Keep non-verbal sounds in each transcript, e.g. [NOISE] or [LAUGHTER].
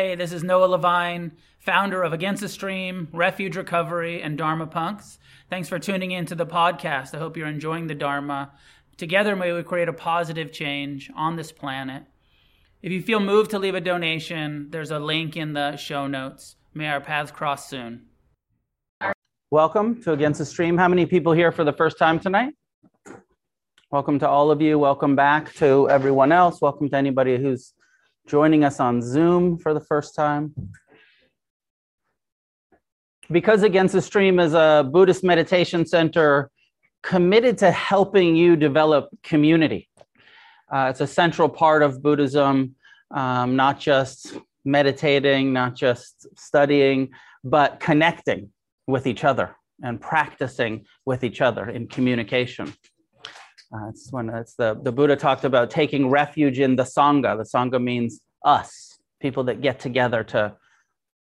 Hey, this is Noah Levine, founder of Against the Stream, Refuge Recovery, and Dharma Punks. Thanks for tuning in to the podcast. I hope you're enjoying the Dharma. Together, may we create a positive change on this planet. If you feel moved to leave a donation, there's a link in the show notes. May our paths cross soon. Welcome to Against the Stream. How many people here for the first time tonight? Welcome to all of you. Welcome back to everyone else. Welcome to anybody who's joining us on Zoom for the first time. Because Against the Stream is a Buddhist meditation center committed to helping you develop community. Uh, it's a central part of Buddhism, um, not just meditating, not just studying, but connecting with each other and practicing with each other in communication. Uh, it's when it's the, the Buddha talked about taking refuge in the Sangha. The Sangha means us, people that get together to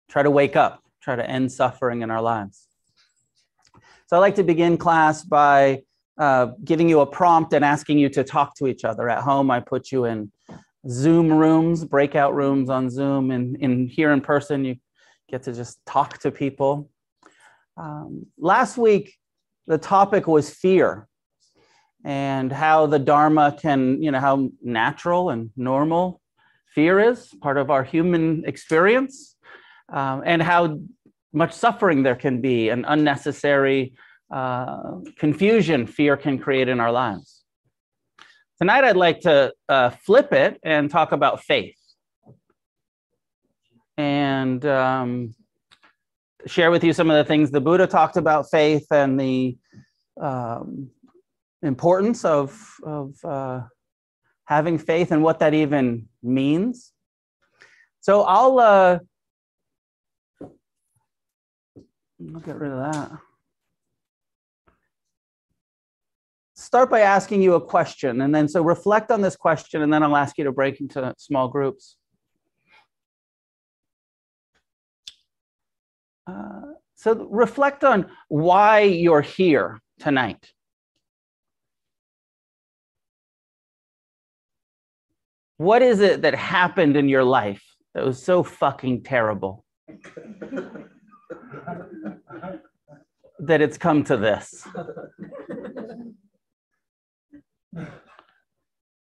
try to wake up, try to end suffering in our lives. So I like to begin class by uh, giving you a prompt and asking you to talk to each other. At home, I put you in Zoom rooms, breakout rooms on Zoom, and in here in person, you get to just talk to people. Um, last week, the topic was fear and how the Dharma can, you know, how natural and normal fear is, part of our human experience, um, and how much suffering there can be and unnecessary uh, confusion fear can create in our lives. Tonight, I'd like to uh, flip it and talk about faith and um, share with you some of the things the Buddha talked about faith and the um, importance of, of uh, having faith and what that even means. So I'll, uh, I'll get rid of that. Start by asking you a question, and then so reflect on this question, and then I'll ask you to break into small groups. Uh, so reflect on why you're here tonight. What is it that happened in your life that was so fucking terrible that it's come to this?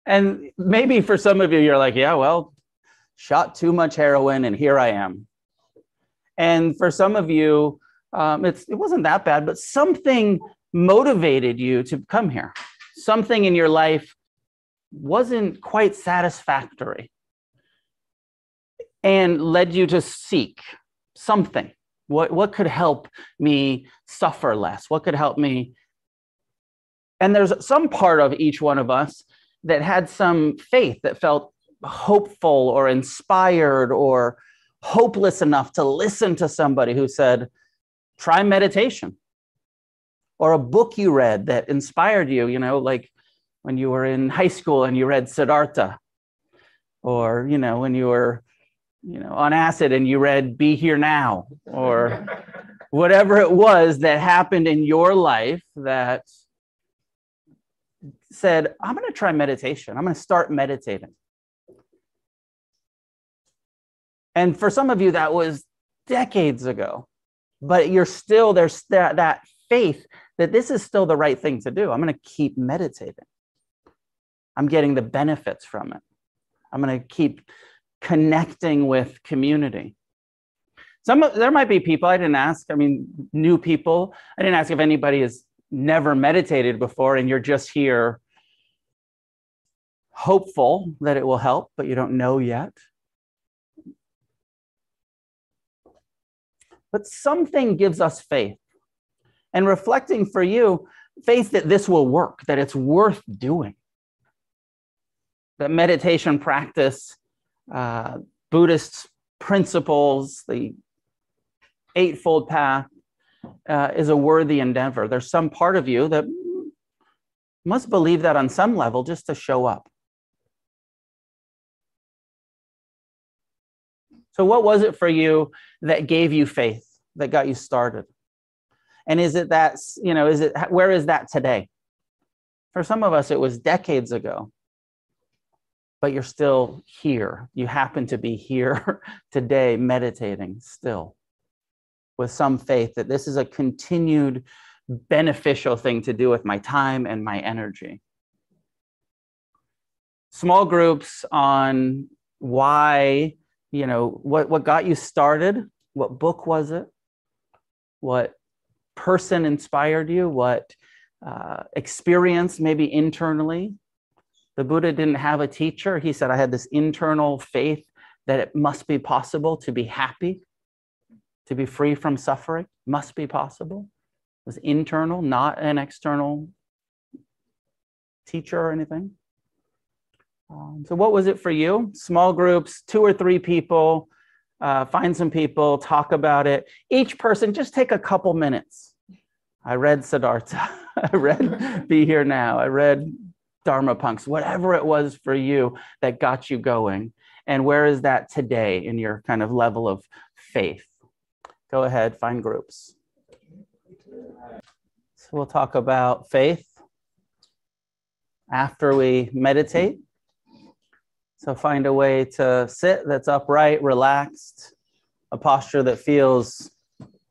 And maybe for some of you, you're like, yeah, well, shot too much heroin and here I am. And for some of you, um, it's, it wasn't that bad, but something motivated you to come here. Something in your life wasn't quite satisfactory and led you to seek something. What, what could help me suffer less? What could help me? And there's some part of each one of us that had some faith that felt hopeful or inspired or hopeless enough to listen to somebody who said, try meditation or a book you read that inspired you, you know, like when you were in high school and you read Siddhartha, or you know when you were you know on acid and you read Be Here Now, or [LAUGHS] whatever it was that happened in your life that said, I'm going to try meditation. I'm going to start meditating. And for some of you, that was decades ago, but you're still, there's that, that faith that this is still the right thing to do. I'm going to keep meditating. I'm getting the benefits from it. I'm going to keep connecting with community. Some there might be people I didn't ask. I mean, new people. I didn't ask if anybody has never meditated before, and you're just here, hopeful that it will help, but you don't know yet. But something gives us faith, and reflecting for you, faith that this will work, that it's worth doing the meditation practice, uh, Buddhist principles, the Eightfold Path uh, is a worthy endeavor. There's some part of you that must believe that on some level just to show up. So, what was it for you that gave you faith, that got you started? And is it that, you know, is it, where is that today? For some of us, it was decades ago. But you're still here. You happen to be here [LAUGHS] today meditating still with some faith that this is a continued beneficial thing to do with my time and my energy. Small groups on why, you know, what, what got you started, what book was it, what person inspired you, what uh, experience maybe internally. The Buddha didn't have a teacher. He said, I had this internal faith that it must be possible to be happy, to be free from suffering, must be possible was internal, not an external teacher or anything. Um, so, what was it for you? Small groups, two or three people, uh, find some people, talk about it. Each person, just take a couple minutes. I read Siddhartha. [LAUGHS] I read [LAUGHS] Be Here Now. I read Dharma Punks, whatever it was for you that got you going. And where is that today in your kind of level of faith? Go ahead, find groups. So we'll talk about faith after we meditate. So find a way to sit that's upright, relaxed, a posture that feels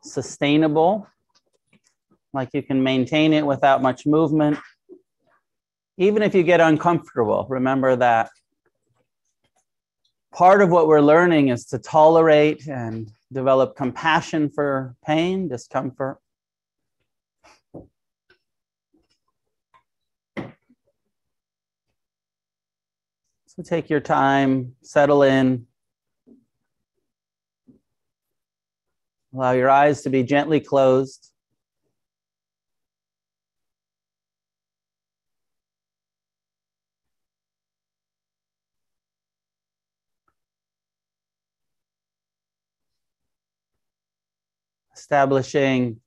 sustainable, like you can maintain it without much movement. Even if you get uncomfortable, remember that part of what we're learning is to tolerate and develop compassion for pain, discomfort. So take your time, settle in. Allow your eyes to be gently closed. Establishing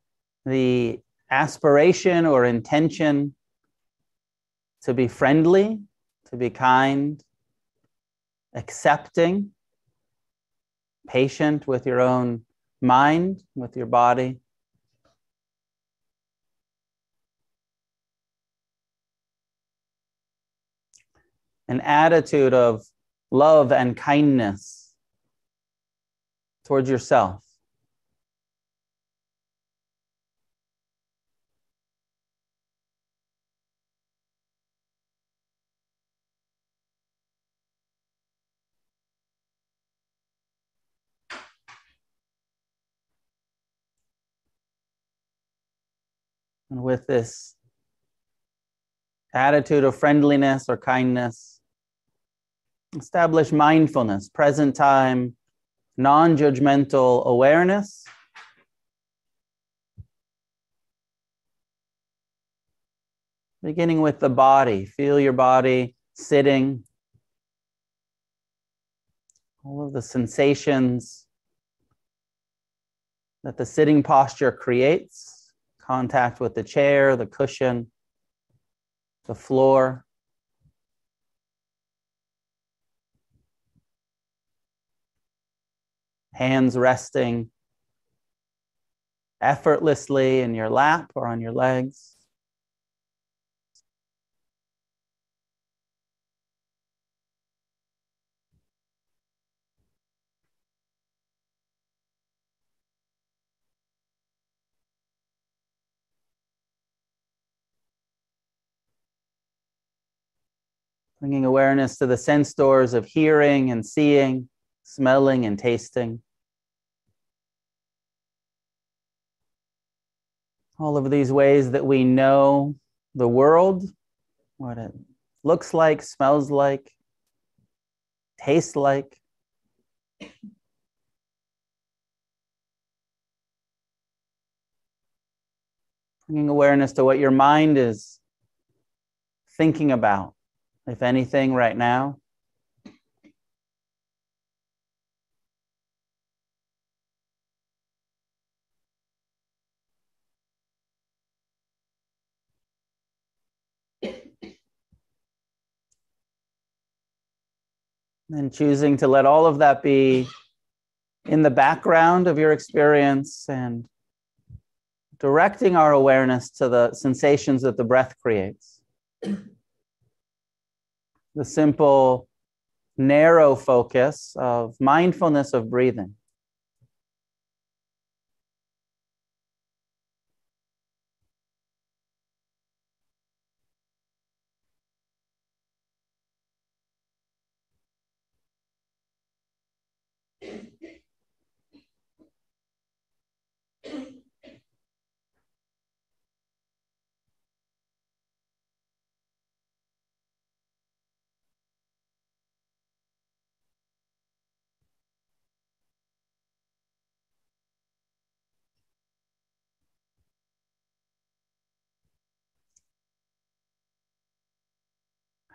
the aspiration or intention to be friendly, to be kind, accepting, patient with your own mind, with your body. An attitude of love and kindness towards yourself. And with this attitude of friendliness or kindness, establish mindfulness, present time, non judgmental awareness. Beginning with the body, feel your body sitting, all of the sensations that the sitting posture creates contact with the chair, the cushion, the floor. Hands resting effortlessly in your lap or on your legs. Bringing awareness to the sense doors of hearing and seeing, smelling and tasting. All of these ways that we know the world, what it looks like, smells like, tastes like. Bringing awareness to what your mind is thinking about if anything, right now? And choosing to let all of that be in the background of your experience and directing our awareness to the sensations that the breath creates the simple narrow focus of mindfulness of breathing.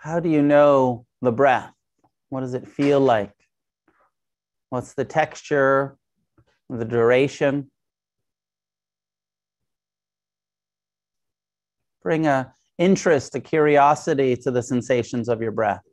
How do you know the breath? What does it feel like? What's the texture, the duration? Bring a interest, a curiosity to the sensations of your breath.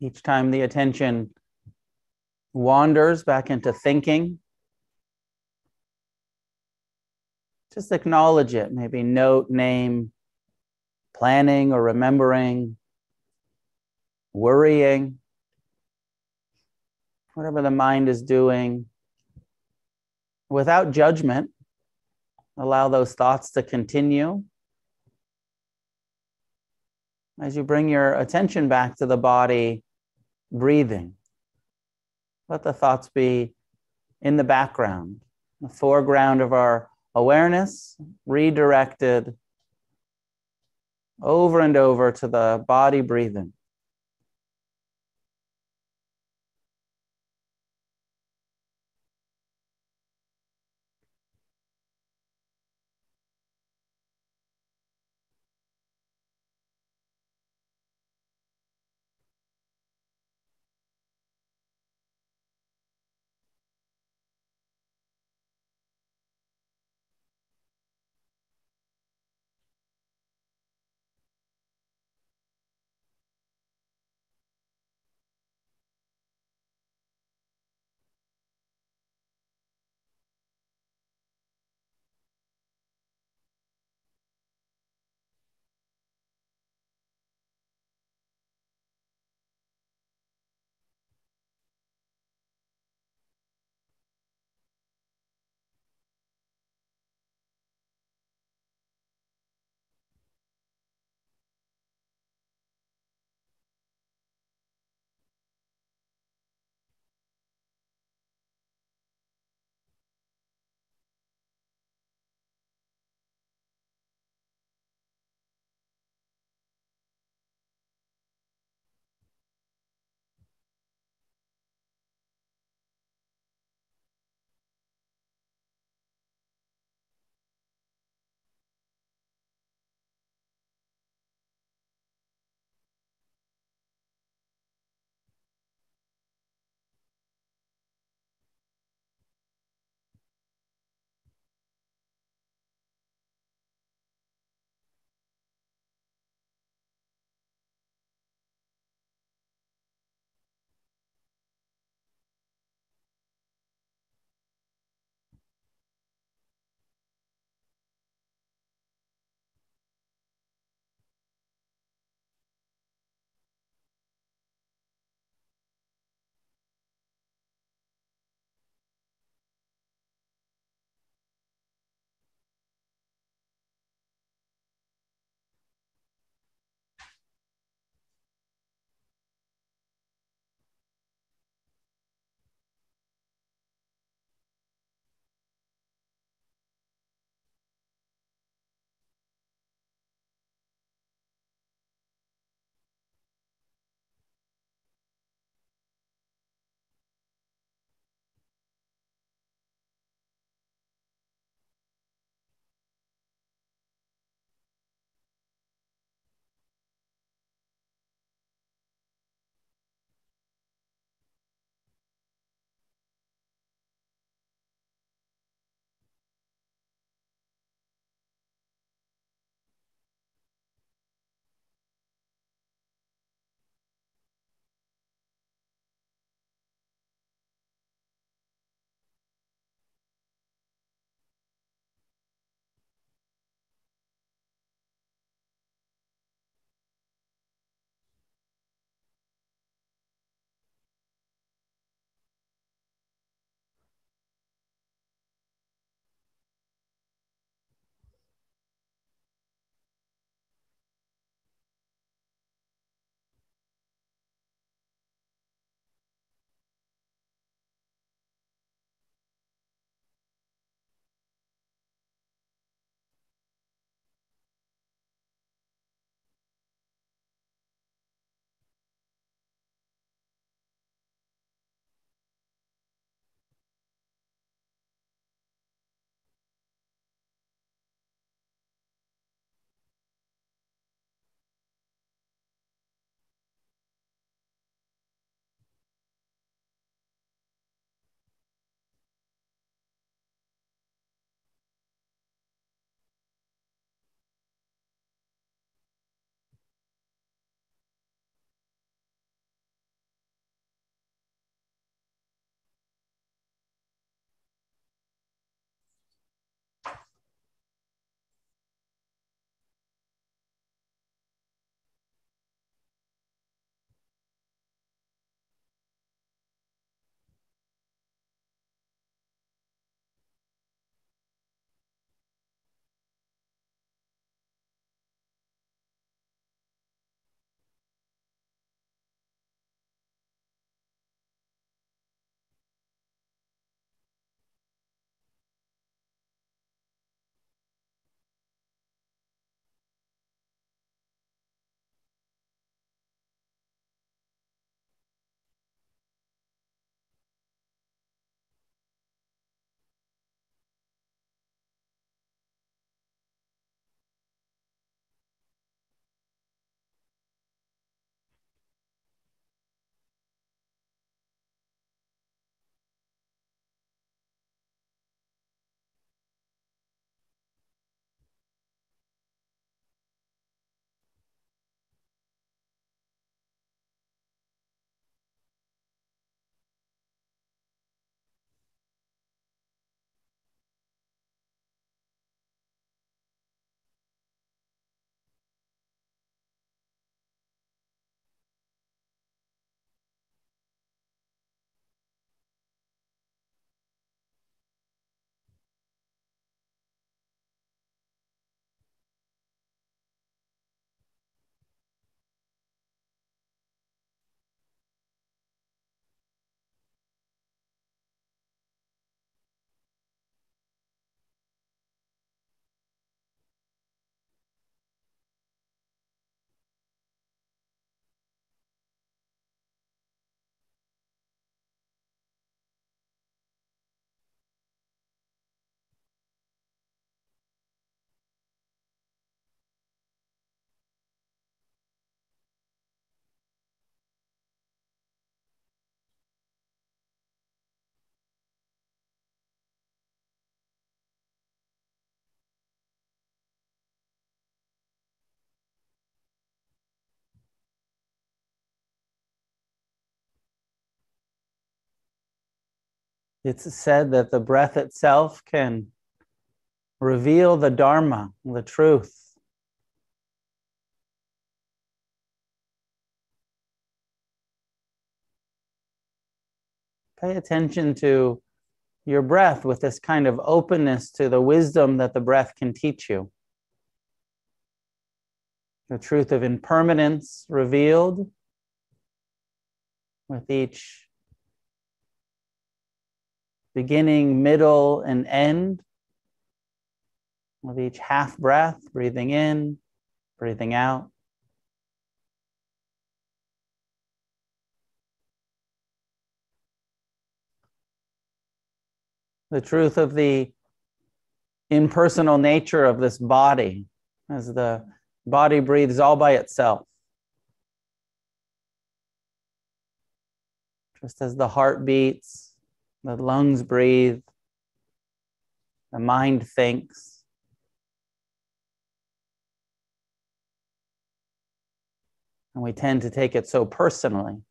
Each time the attention wanders back into thinking, just acknowledge it. Maybe note, name, planning or remembering, worrying, whatever the mind is doing. Without judgment, allow those thoughts to continue as you bring your attention back to the body breathing. Let the thoughts be in the background, the foreground of our awareness, redirected over and over to the body breathing. It's said that the breath itself can reveal the Dharma, the truth. Pay attention to your breath with this kind of openness to the wisdom that the breath can teach you. The truth of impermanence revealed with each beginning, middle, and end with each half breath, breathing in, breathing out. The truth of the impersonal nature of this body as the body breathes all by itself. Just as the heart beats, the lungs breathe, the mind thinks. And we tend to take it so personally.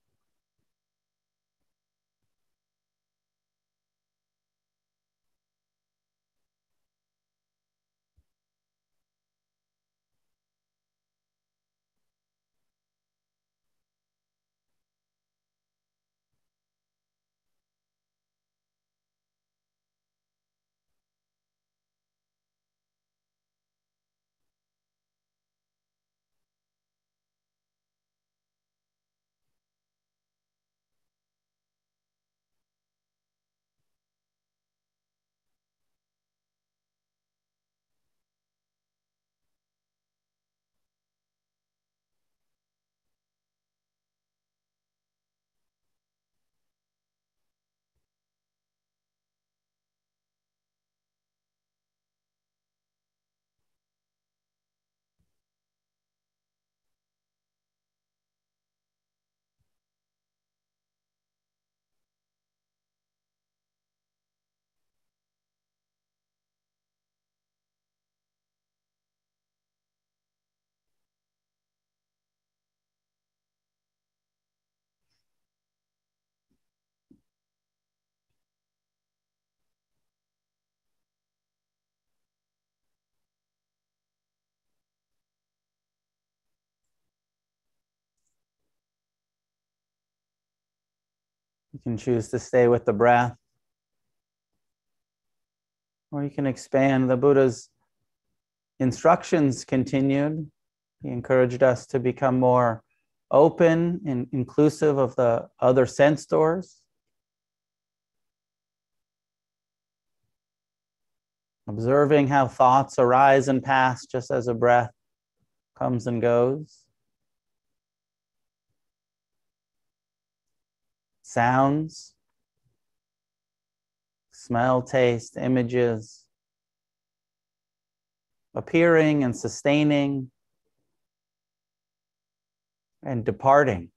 You can choose to stay with the breath, or you can expand. The Buddha's instructions continued. He encouraged us to become more open and inclusive of the other sense doors. Observing how thoughts arise and pass just as a breath comes and goes. Sounds, smell, taste, images, appearing and sustaining and departing.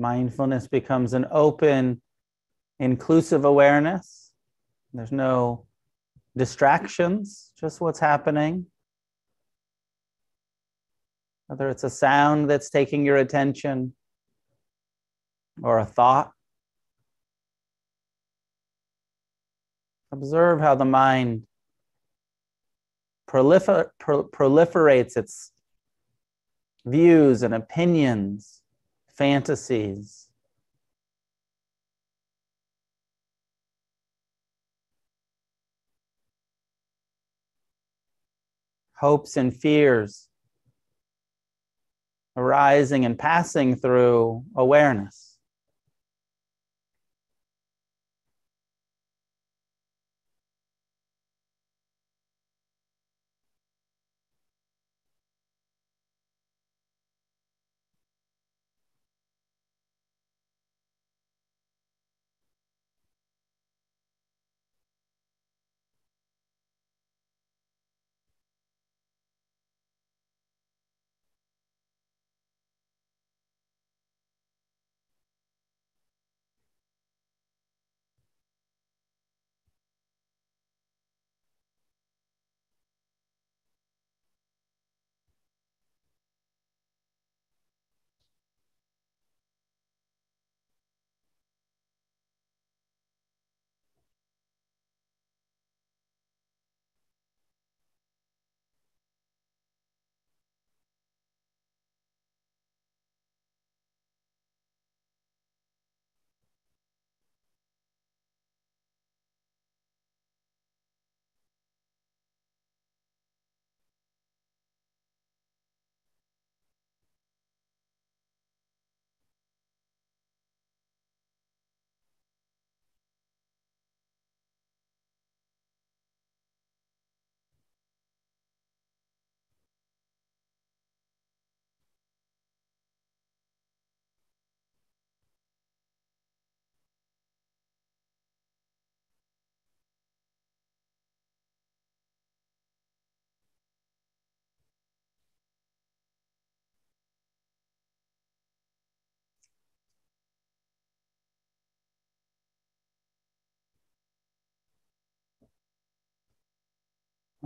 Mindfulness becomes an open, inclusive awareness. There's no distractions, just what's happening. Whether it's a sound that's taking your attention or a thought. Observe how the mind prolifer- proliferates its views and opinions fantasies. Hopes and fears arising and passing through awareness.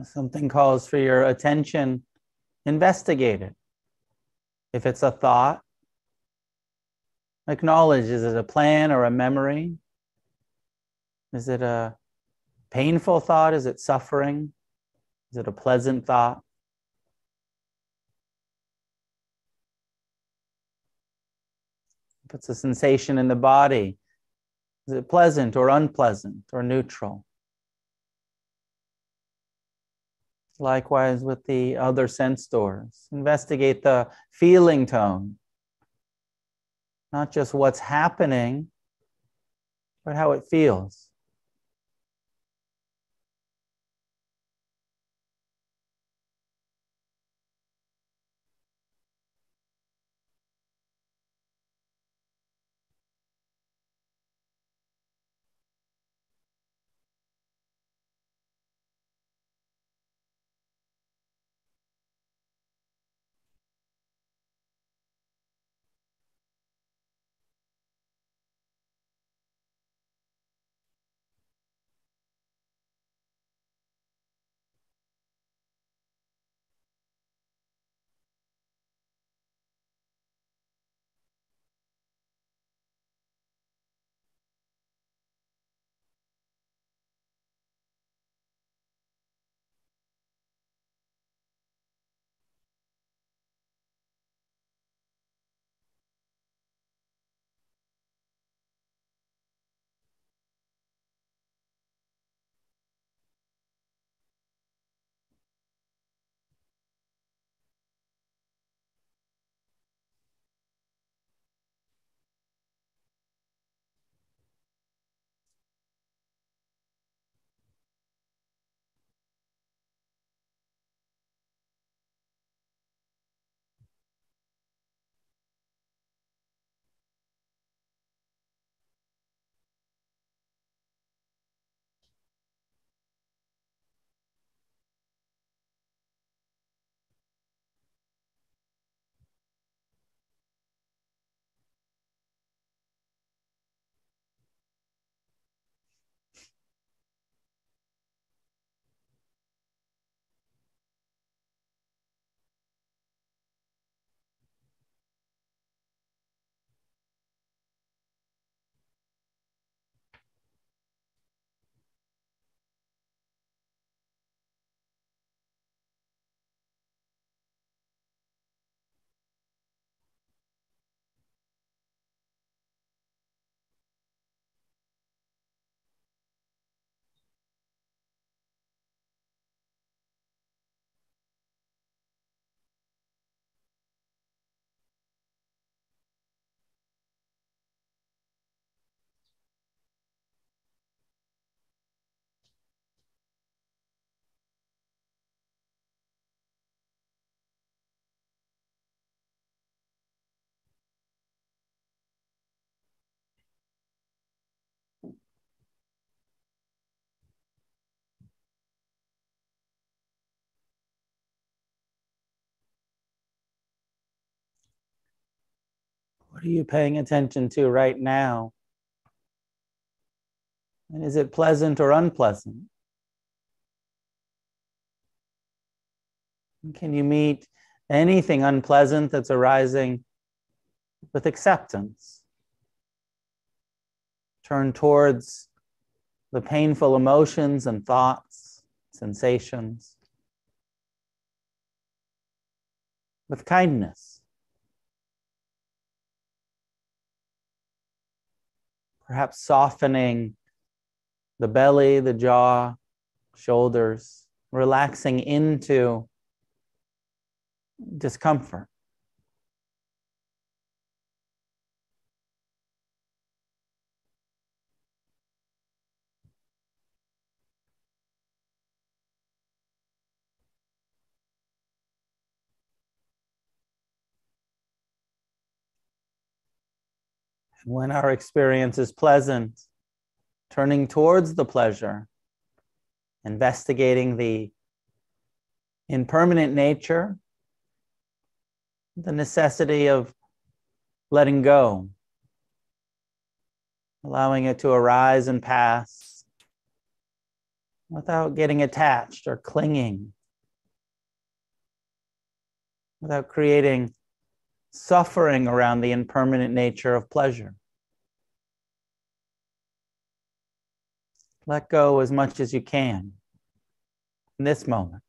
Something calls for your attention, investigate it. If it's a thought, acknowledge is it a plan or a memory? Is it a painful thought? Is it suffering? Is it a pleasant thought? If it's a sensation in the body, is it pleasant or unpleasant or neutral? Likewise with the other sense doors. Investigate the feeling tone, not just what's happening, but how it feels. Are you paying attention to right now? And is it pleasant or unpleasant? Can you meet anything unpleasant that's arising with acceptance? Turn towards the painful emotions and thoughts, sensations with kindness. Perhaps softening the belly, the jaw, shoulders, relaxing into discomfort. When our experience is pleasant, turning towards the pleasure, investigating the impermanent nature, the necessity of letting go, allowing it to arise and pass, without getting attached or clinging, without creating suffering around the impermanent nature of pleasure. Let go as much as you can in this moment.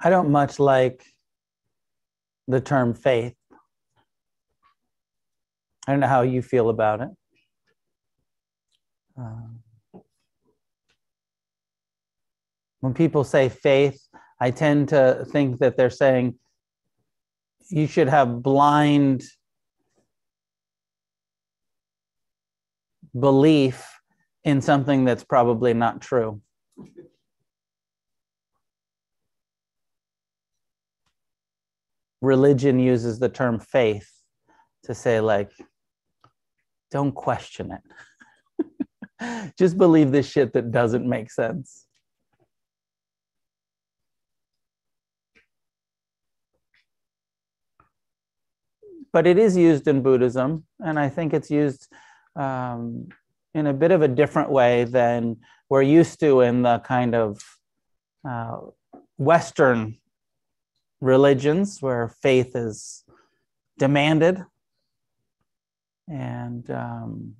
I don't much like the term faith. I don't know how you feel about it. Um, when people say faith, I tend to think that they're saying you should have blind belief in something that's probably not true. Religion uses the term faith to say, like, don't question it. [LAUGHS] Just believe this shit that doesn't make sense. But it is used in Buddhism, and I think it's used um, in a bit of a different way than we're used to in the kind of uh, Western religions where faith is demanded. And um,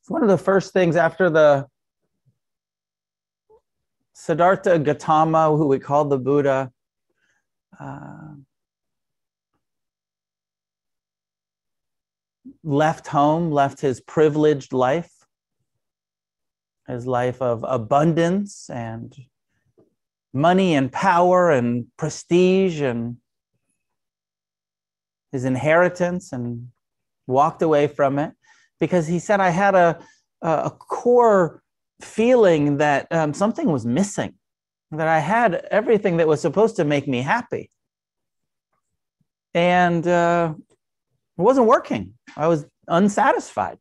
it's one of the first things after the Siddhartha Gautama, who we call the Buddha, uh, left home, left his privileged life, his life of abundance and money and power and prestige and his inheritance and walked away from it because he said, I had a, a core feeling that um, something was missing, that I had everything that was supposed to make me happy. And uh, it wasn't working. I was unsatisfied.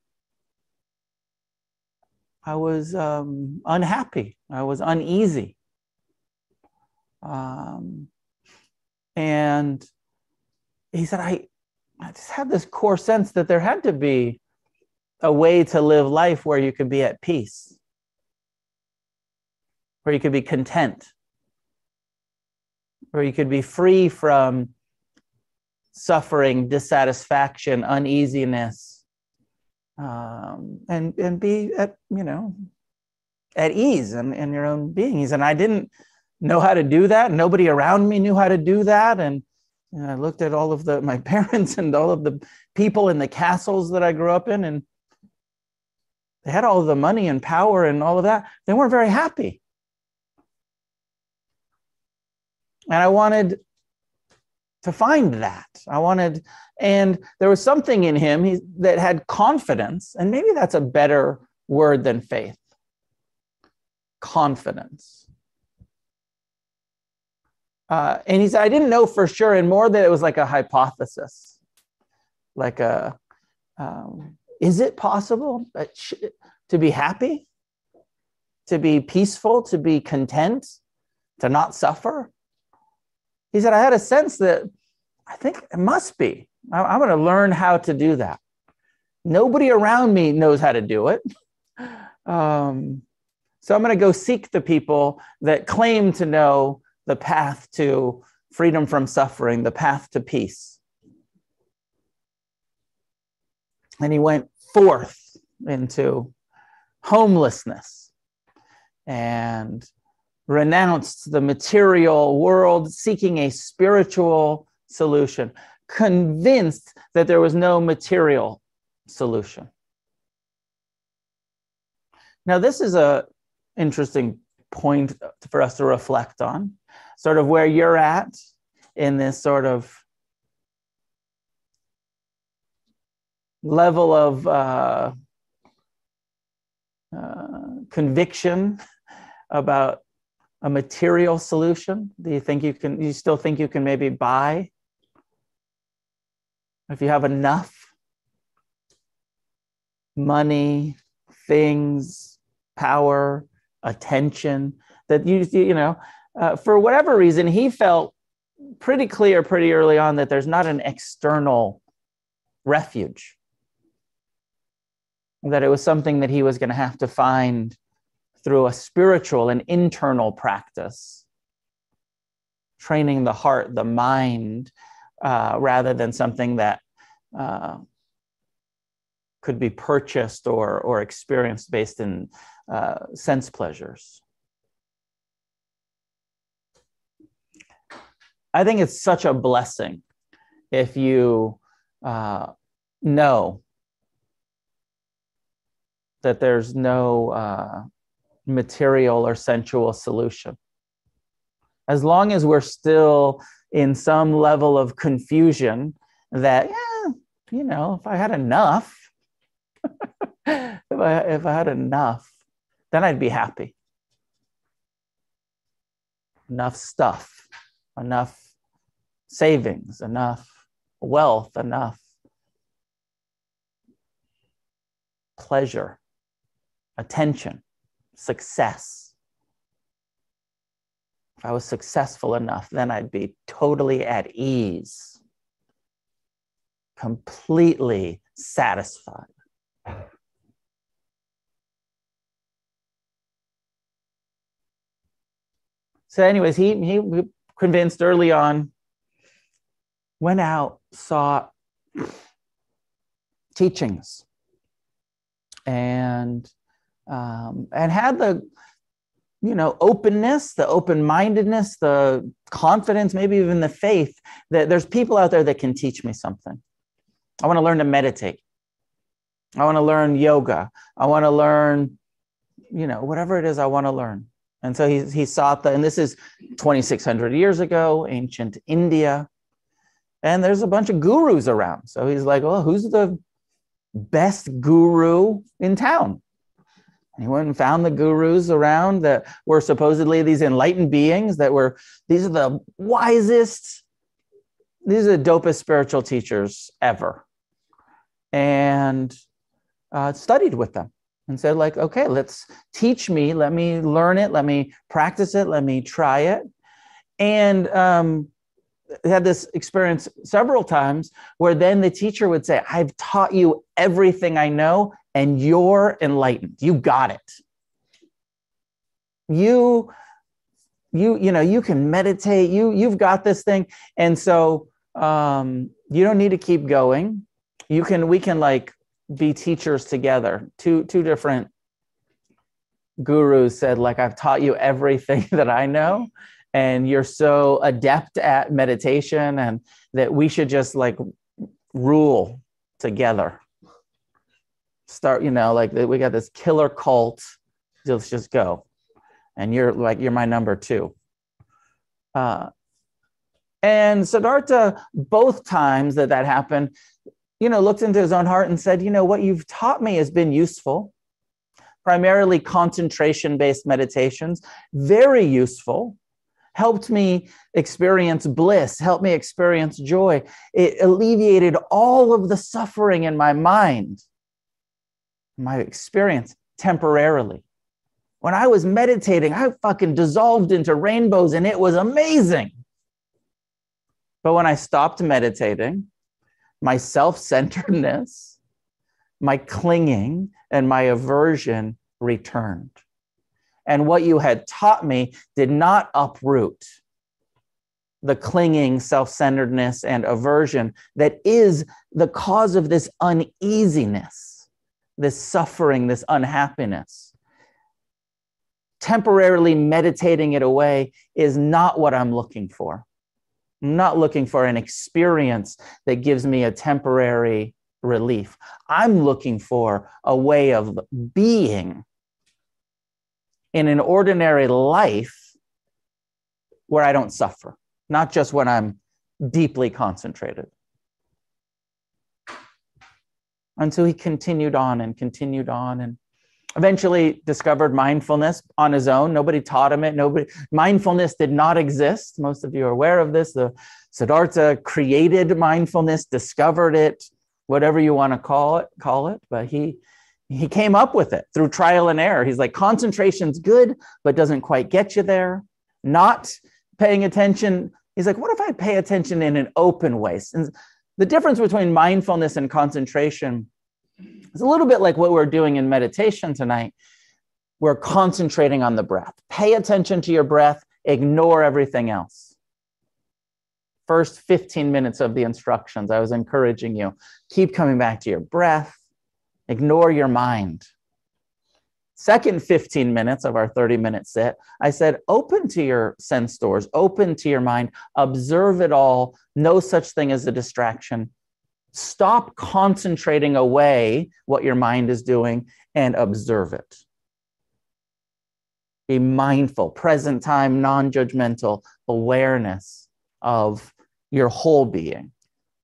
I was um, unhappy. I was uneasy. Um, and he said, I, I just had this core sense that there had to be a way to live life where you could be at peace where you could be content, where you could be free from suffering, dissatisfaction, uneasiness, um, and and be at you know at ease in, in your own beings. And I didn't know how to do that. Nobody around me knew how to do that. And, and I looked at all of the my [LAUGHS] parents and all of the people in the castles that I grew up in, and they had all the money and power and all of that. They weren't very happy. And I wanted to find that. I wanted, and there was something in him he, that had confidence, and maybe that's a better word than faith confidence. Uh, and he said, I didn't know for sure, and more that it was like a hypothesis, like a, um, is it possible to be happy, to be peaceful, to be content, to not suffer? He said, I had a sense that I think it must be. I'm going to learn how to do that. Nobody around me knows how to do it. Um, so I'm going to go seek the people that claim to know the path to freedom from suffering, the path to peace. And he went forth into homelessness and renounced the material world, seeking a spiritual solution, convinced that there was no material solution. Now, this is a interesting point for us to reflect on, sort of where you're at in this sort of level of uh, uh, conviction about a material solution? Do you think you can, you still think you can maybe buy? If you have enough money, things, power, attention, that you, you know, uh, for whatever reason, he felt pretty clear pretty early on that there's not an external refuge, that it was something that he was going to have to find through a spiritual and internal practice, training the heart, the mind, uh, rather than something that uh, could be purchased or, or experienced based in uh, sense pleasures. I think it's such a blessing if you uh, know that there's no uh, material or sensual solution. As long as we're still in some level of confusion that, yeah, you know, if I had enough, [LAUGHS] if, I, if I had enough, then I'd be happy. Enough stuff, enough savings, enough wealth, enough pleasure, attention, success. If I was successful enough, then I'd be totally at ease, completely satisfied. So, anyways, he, he convinced early on, went out, sought [CLEARS THROAT] teachings, and um, and had the you know openness the open-mindedness the confidence maybe even the faith that there's people out there that can teach me something. I want to learn to meditate. I want to learn yoga. I want to learn you know whatever it is i want to learn. And so he, he sought the and this is 2600 years ago ancient india. And there's a bunch of gurus around. So he's like well who's the best guru in town he went and found the gurus around that were supposedly these enlightened beings that were, these are the wisest, these are the dopest spiritual teachers ever. And uh, studied with them and said, like, okay, let's teach me, let me learn it, let me practice it, let me try it. And um, had this experience several times where then the teacher would say, I've taught you everything I know and you're enlightened. You got it. You you you know you can meditate. You you've got this thing. And so um you don't need to keep going. You can we can like be teachers together. Two two different gurus said like i've taught you everything [LAUGHS] that i know and you're so adept at meditation and that we should just like rule together start, you know, like we got this killer cult. Let's just go. And you're like, you're my number two. Uh, and Siddhartha, both times that that happened, you know, looked into his own heart and said, you know, what you've taught me has been useful, primarily concentration based meditations, very useful, helped me experience bliss, helped me experience joy. It alleviated all of the suffering in my mind my experience temporarily. When I was meditating, I fucking dissolved into rainbows and it was amazing. But when I stopped meditating, my self centeredness, my clinging, and my aversion returned. And what you had taught me did not uproot the clinging, self centeredness, and aversion that is the cause of this uneasiness this suffering, this unhappiness. Temporarily meditating it away is not what I'm looking for. I'm not looking for an experience that gives me a temporary relief. I'm looking for a way of being in an ordinary life where I don't suffer, not just when I'm deeply concentrated. And so he continued on and continued on and eventually discovered mindfulness on his own. Nobody taught him it. Nobody mindfulness did not exist. Most of you are aware of this. The Siddhartha created mindfulness, discovered it, whatever you want to call it, call it. But he he came up with it through trial and error. He's like, concentration's good, but doesn't quite get you there. Not paying attention. He's like, what if I pay attention in an open way? The difference between mindfulness and concentration is a little bit like what we're doing in meditation tonight. we're concentrating on the breath. Pay attention to your breath, ignore everything else. First 15 minutes of the instructions, I was encouraging you keep coming back to your breath, ignore your mind. Second 15 minutes of our 30 minute sit, I said, open to your sense doors, open to your mind, observe it all, no such thing as a distraction. Stop concentrating away what your mind is doing and observe it. Be mindful, present time, non judgmental awareness of your whole being.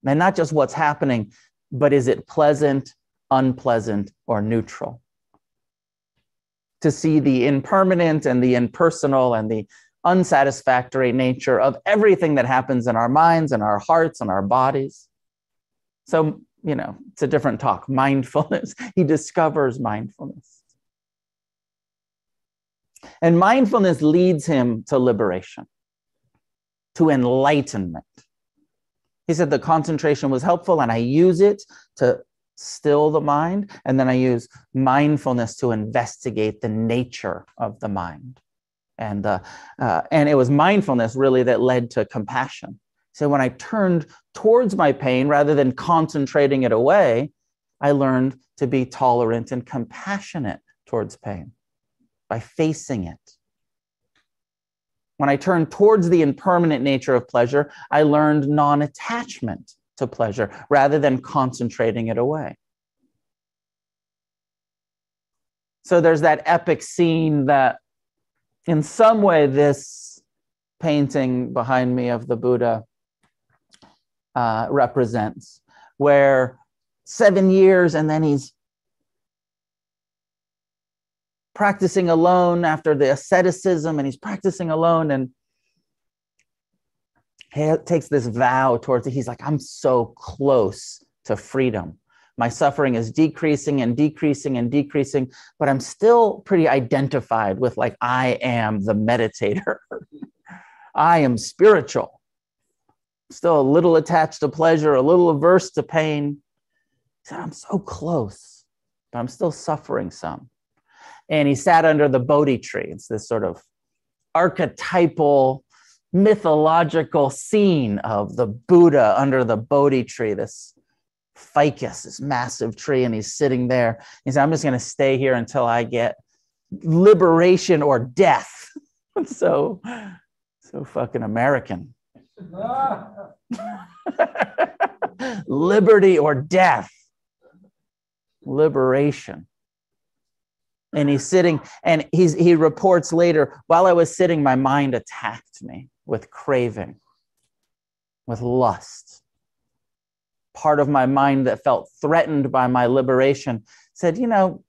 And not just what's happening, but is it pleasant, unpleasant, or neutral? To see the impermanent and the impersonal and the unsatisfactory nature of everything that happens in our minds and our hearts and our bodies. So, you know, it's a different talk. [LAUGHS] Mindfulness. He discovers mindfulness. And mindfulness leads him to liberation, to enlightenment. He said the concentration was helpful, and I use it to still the mind. And then I use mindfulness to investigate the nature of the mind. And, uh, uh, and it was mindfulness really that led to compassion. So when I turned towards my pain rather than concentrating it away, I learned to be tolerant and compassionate towards pain by facing it. When I turned towards the impermanent nature of pleasure, I learned non attachment to pleasure rather than concentrating it away. So there's that epic scene that, in some way, this painting behind me of the Buddha uh, represents, where seven years and then he's practicing alone after the asceticism and he's practicing alone and takes this vow towards it. He's like, I'm so close to freedom. My suffering is decreasing and decreasing and decreasing, but I'm still pretty identified with like, I am the meditator. [LAUGHS] I am spiritual. Still a little attached to pleasure, a little averse to pain. He said, I'm so close, but I'm still suffering some and he sat under the Bodhi tree. It's this sort of archetypal, mythological scene of the Buddha under the Bodhi tree, this ficus, this massive tree, and he's sitting there. He said, I'm just going to stay here until I get liberation or death. [LAUGHS] so, so fucking American. [LAUGHS] Liberty or death. Liberation and he's sitting and he's he reports later while i was sitting my mind attacked me with craving with lust. Part of my mind that felt threatened by my liberation said you know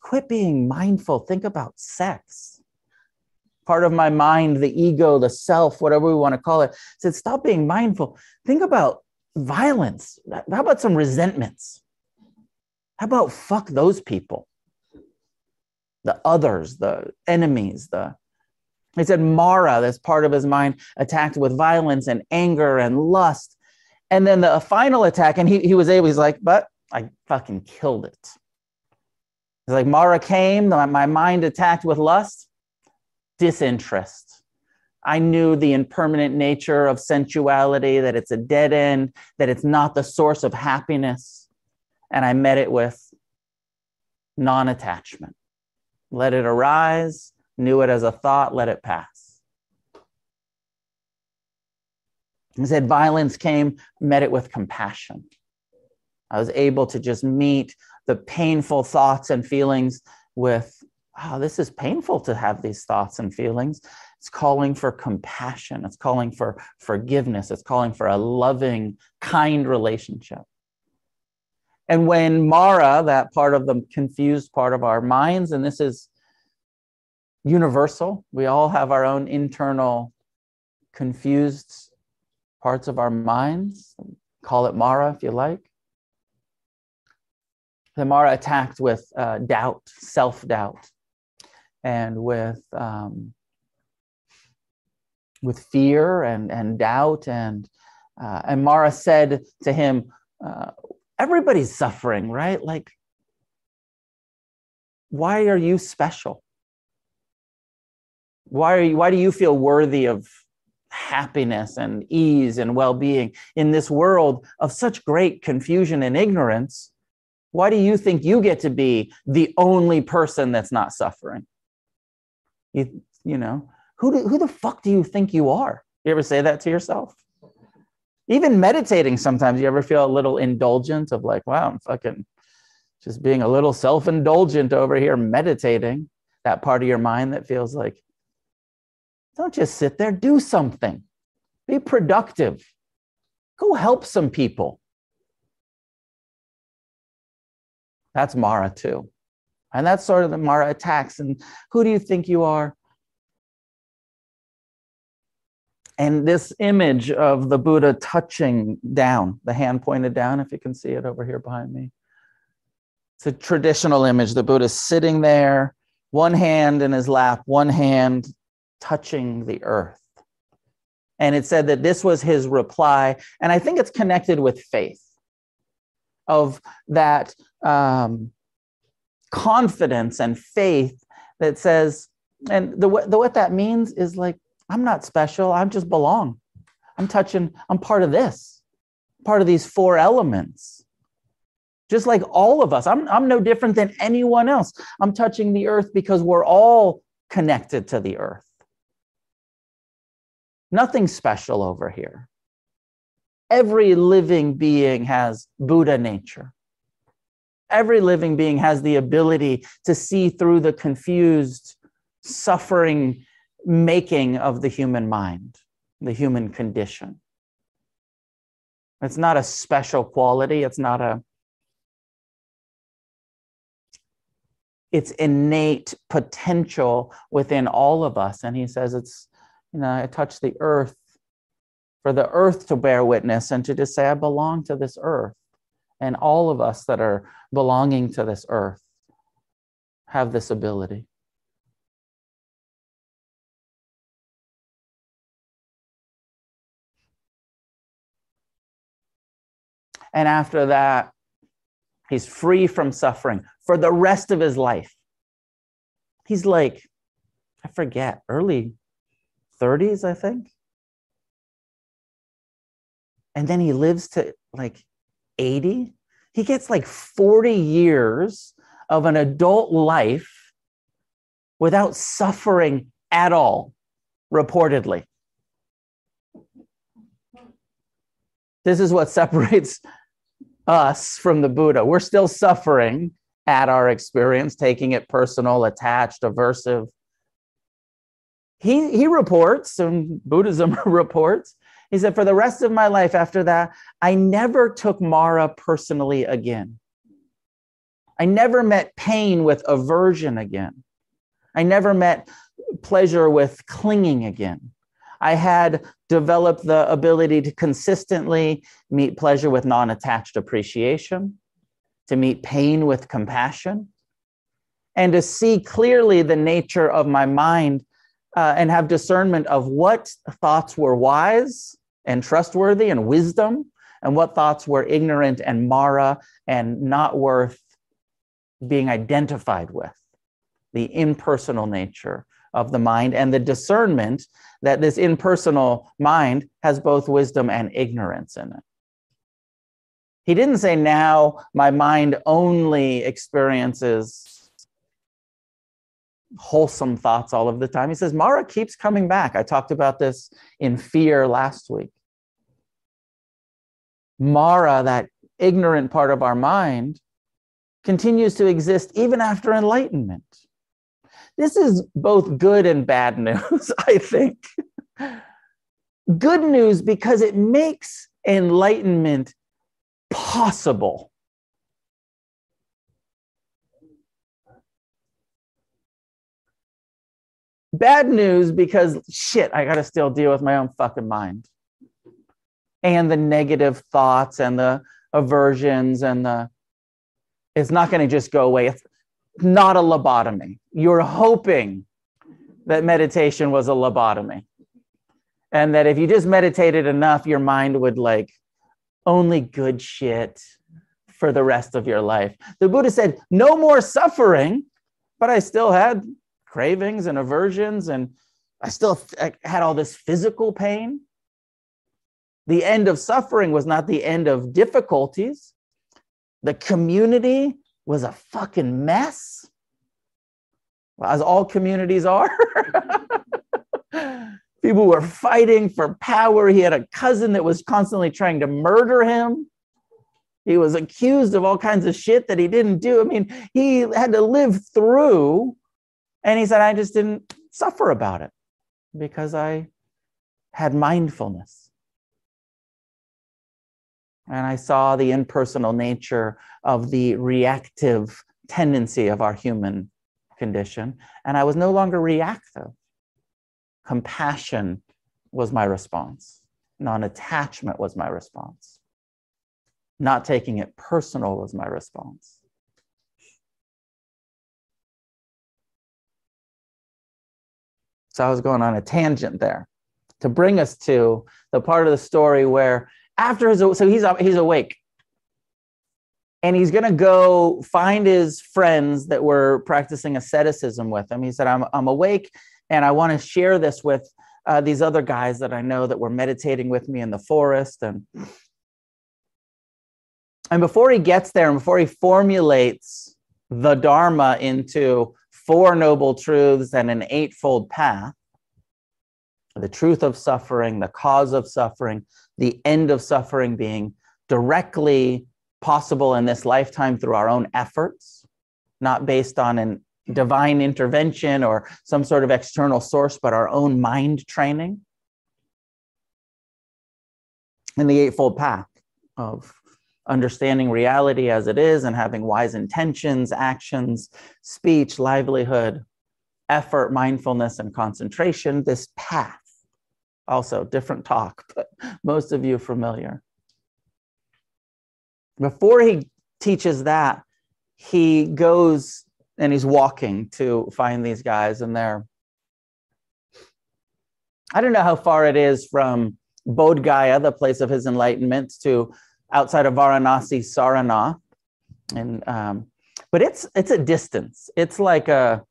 quit being mindful. Think about sex. Part of my mind the ego the self whatever we want to call it said stop being mindful. Think about violence. How about some resentments? How about fuck those people? The others, the enemies, the he said Mara, this part of his mind, attacked with violence and anger and lust. And then the final attack, and he, he was able, he's like, but I fucking killed it. He's like, Mara came, my mind attacked with lust, disinterest. I knew the impermanent nature of sensuality, that it's a dead end, that it's not the source of happiness. And I met it with non attachment let it arise, knew it as a thought, let it pass. He said, violence came, met it with compassion. I was able to just meet the painful thoughts and feelings with, oh, this is painful to have these thoughts and feelings. It's calling for compassion. It's calling for forgiveness. It's calling for a loving, kind relationship. And when Mara, that part of the confused part of our minds, and this is universal, we all have our own internal confused parts of our minds. Call it Mara if you like. The Mara attacked with uh, doubt, self doubt, and with um, with fear and, and doubt and uh, and Mara said to him, uh, everybody's suffering, right? Like, why are you special? Why are you, why do you feel worthy of happiness and ease and well-being in this world of such great confusion and ignorance? Why do you think you get to be the only person that's not suffering? You, you know, who, do, who the fuck do you think you are? You ever say that to yourself? Even meditating, sometimes you ever feel a little indulgent of like, wow, I'm fucking just being a little self indulgent over here meditating. That part of your mind that feels like, don't just sit there, do something, be productive, go help some people. That's Mara too. And that's sort of the Mara attacks. And who do you think you are? And this image of the Buddha touching down, the hand pointed down, if you can see it over here behind me. It's a traditional image. The Buddha sitting there, one hand in his lap, one hand touching the earth. And it said that this was his reply. And I think it's connected with faith of that um, confidence and faith that says, and the, the what that means is like, I'm not special. I'm just belong. I'm touching, I'm part of this, part of these four elements. Just like all of us, I'm, I'm no different than anyone else. I'm touching the earth because we're all connected to the earth. Nothing special over here. Every living being has Buddha nature. Every living being has the ability to see through the confused, suffering making of the human mind, the human condition. It's not a special quality. It's not a, it's innate potential within all of us. And he says it's, you know, I touch the earth for the earth to bear witness and to just say, I belong to this earth. And all of us that are belonging to this earth have this ability. And after that, he's free from suffering for the rest of his life. He's like, I forget, early 30s, I think. And then he lives to like 80. He gets like 40 years of an adult life without suffering at all, reportedly. This is what [LAUGHS] separates us from the Buddha. We're still suffering at our experience, taking it personal, attached, aversive. He, he reports, and Buddhism [LAUGHS] reports, he said, For the rest of my life after that, I never took Mara personally again. I never met pain with aversion again. I never met pleasure with clinging again. I had developed the ability to consistently meet pleasure with non attached appreciation, to meet pain with compassion, and to see clearly the nature of my mind uh, and have discernment of what thoughts were wise and trustworthy and wisdom, and what thoughts were ignorant and Mara and not worth being identified with. The impersonal nature of the mind and the discernment that this impersonal mind has both wisdom and ignorance in it. He didn't say, now my mind only experiences wholesome thoughts all of the time. He says, Mara keeps coming back. I talked about this in fear last week. Mara, that ignorant part of our mind, continues to exist even after enlightenment. This is both good and bad news, [LAUGHS] I think. Good news because it makes enlightenment possible. Bad news because shit, I got to still deal with my own fucking mind and the negative thoughts and the aversions and the it's not going to just go away. It's not a lobotomy. You're hoping that meditation was a lobotomy. And that if you just meditated enough, your mind would like only good shit for the rest of your life. The Buddha said, no more suffering, but I still had cravings and aversions and I still had all this physical pain. The end of suffering was not the end of difficulties. The community was a fucking mess, as all communities are. [LAUGHS] People were fighting for power. He had a cousin that was constantly trying to murder him. He was accused of all kinds of shit that he didn't do. I mean, he had to live through, and he said, I just didn't suffer about it because I had mindfulness. And I saw the impersonal nature of the reactive tendency of our human condition. And I was no longer reactive. Compassion was my response, non attachment was my response, not taking it personal was my response. So I was going on a tangent there to bring us to the part of the story where after his so he's he's awake and he's going to go find his friends that were practicing asceticism with him. He said, I'm, I'm awake and I want to share this with uh, these other guys that I know that were meditating with me in the forest. And, and before he gets there and before he formulates the Dharma into four noble truths and an eightfold path, the truth of suffering, the cause of suffering, the end of suffering being directly possible in this lifetime through our own efforts, not based on an divine intervention or some sort of external source, but our own mind training. And the Eightfold Path of understanding reality as it is and having wise intentions, actions, speech, livelihood, effort, mindfulness, and concentration. This path, also different talk, [LAUGHS] but most of you familiar. Before he teaches that, he goes and he's walking to find these guys, and they're I don't know how far it is from Bodh Gaya, the place of his enlightenment, to outside of Varanasi, Saranath, and um, but it's it's a distance. It's like a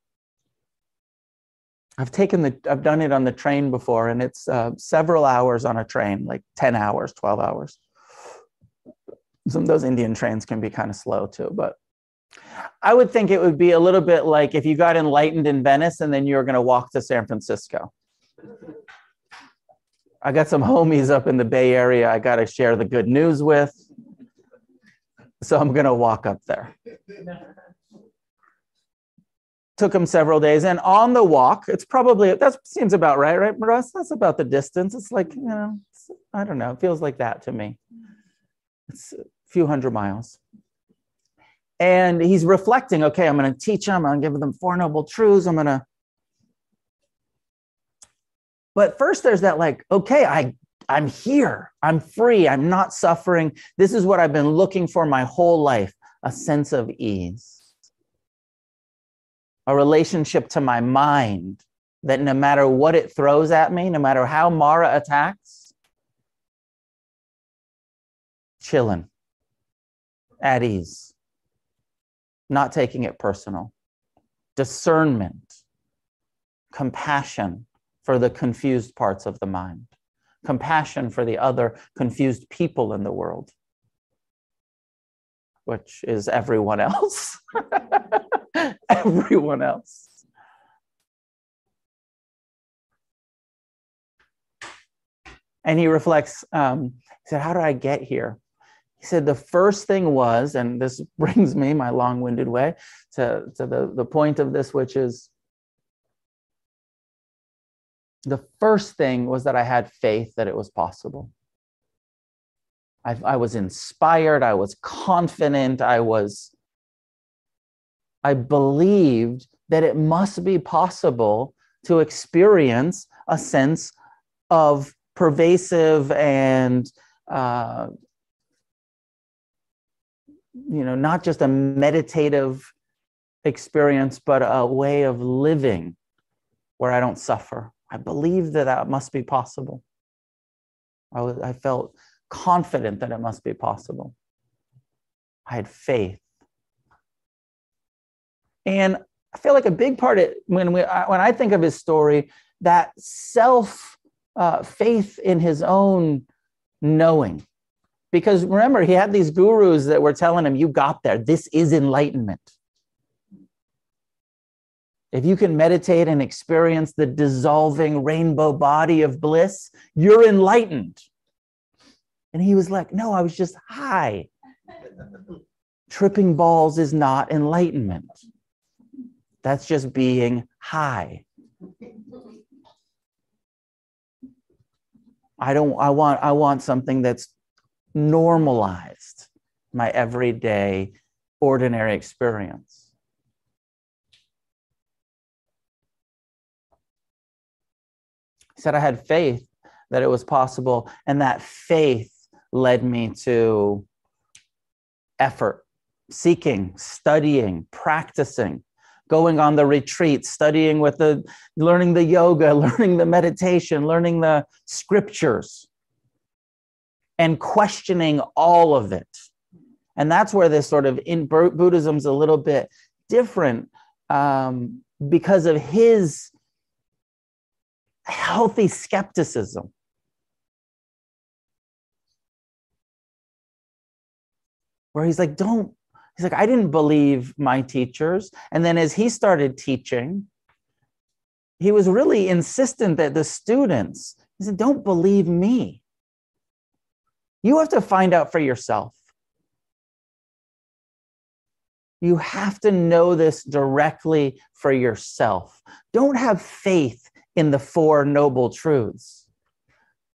I've taken the I've done it on the train before, and it's uh, several hours on a train, like ten hours, twelve hours some of those Indian trains can be kind of slow too, but I would think it would be a little bit like if you got enlightened in Venice and then you were going to walk to San Francisco. I got some homies up in the Bay Area I got to share the good news with. So I'm going to walk up there. Took him several days. And on the walk, it's probably, that seems about right, right, Russ? That's about the distance. It's like, you know, I don't know. It feels like that to me. It's a few hundred miles. And he's reflecting, okay, I'm going to teach them, I'm give them Four Noble Truths, I'm going to. But first, there's that like, okay, I, I'm here, I'm free, I'm not suffering. This is what I've been looking for my whole life a sense of ease, a relationship to my mind that no matter what it throws at me, no matter how Mara attacks, chilling, at ease, not taking it personal, discernment, compassion for the confused parts of the mind, compassion for the other confused people in the world, which is everyone else. [LAUGHS] everyone else. And he reflects, um, he said, How did I get here? He said the first thing was, and this [LAUGHS] brings me, my long winded way, to, to the, the point of this, which is the first thing was that I had faith that it was possible. I, I was inspired, I was confident, I was, I believed that it must be possible to experience a sense of pervasive and uh, you know, not just a meditative experience, but a way of living where I don't suffer. I believe that that must be possible. I, was, I felt confident that it must be possible. I had faith. And I feel like a big part of when we when I think of his story, that self uh, faith in his own knowing. Because remember, he had these gurus that were telling him, You got there. This is enlightenment. If you can meditate and experience the dissolving rainbow body of bliss, you're enlightened. And he was like, No, I was just high. Tripping balls is not enlightenment. That's just being high. I don't I want I want something that's normalized my everyday ordinary experience. Said I had faith that it was possible and that faith led me to effort, seeking, studying, practicing, going on the retreat, studying with the, learning the yoga, [LAUGHS] learning the meditation, learning the scriptures, and questioning all of it. And that's where this sort of in Buddhism's a little bit different um, because of his healthy skepticism. where he's like, don't, he's like, I didn't believe my teachers. And then as he started teaching, he was really insistent that the students, he said, don't believe me. You have to find out for yourself. You have to know this directly for yourself. Don't have faith in the Four Noble Truths.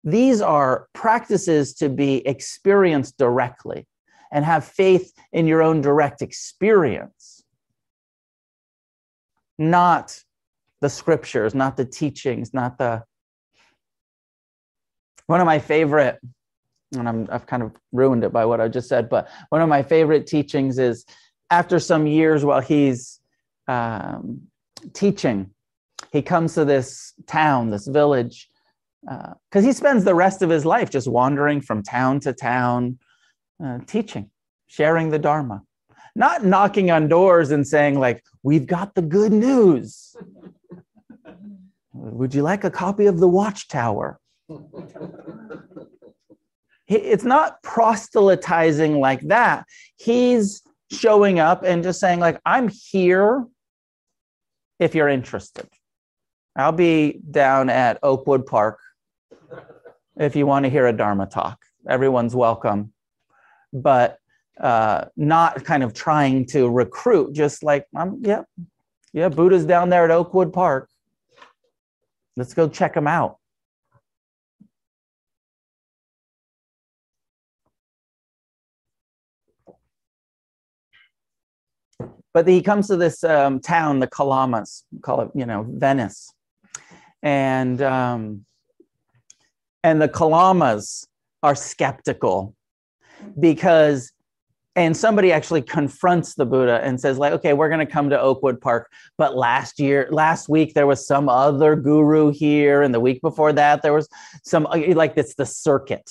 These are practices to be experienced directly and have faith in your own direct experience, not the scriptures, not the teachings, not the. One of my favorite, and I'm, I've kind of ruined it by what I just said, but one of my favorite teachings is after some years while he's um, teaching, he comes to this town, this village, because uh, he spends the rest of his life just wandering from town to town, uh, teaching, sharing the Dharma, not knocking on doors and saying, like, we've got the good news. [LAUGHS] Would you like a copy of the Watchtower? [LAUGHS] it's not proselytizing like that. He's showing up and just saying, like, I'm here if you're interested. I'll be down at Oakwood Park if you want to hear a Dharma talk. Everyone's welcome but uh, not kind of trying to recruit, just like, I'm, yeah, yeah, Buddha's down there at Oakwood Park. Let's go check him out. But he comes to this um, town, the Kalamas, call it, you know, Venice, and um, and the Kalamas are skeptical because and somebody actually confronts the buddha and says like okay we're going to come to oakwood park but last year last week there was some other guru here and the week before that there was some like it's the circuit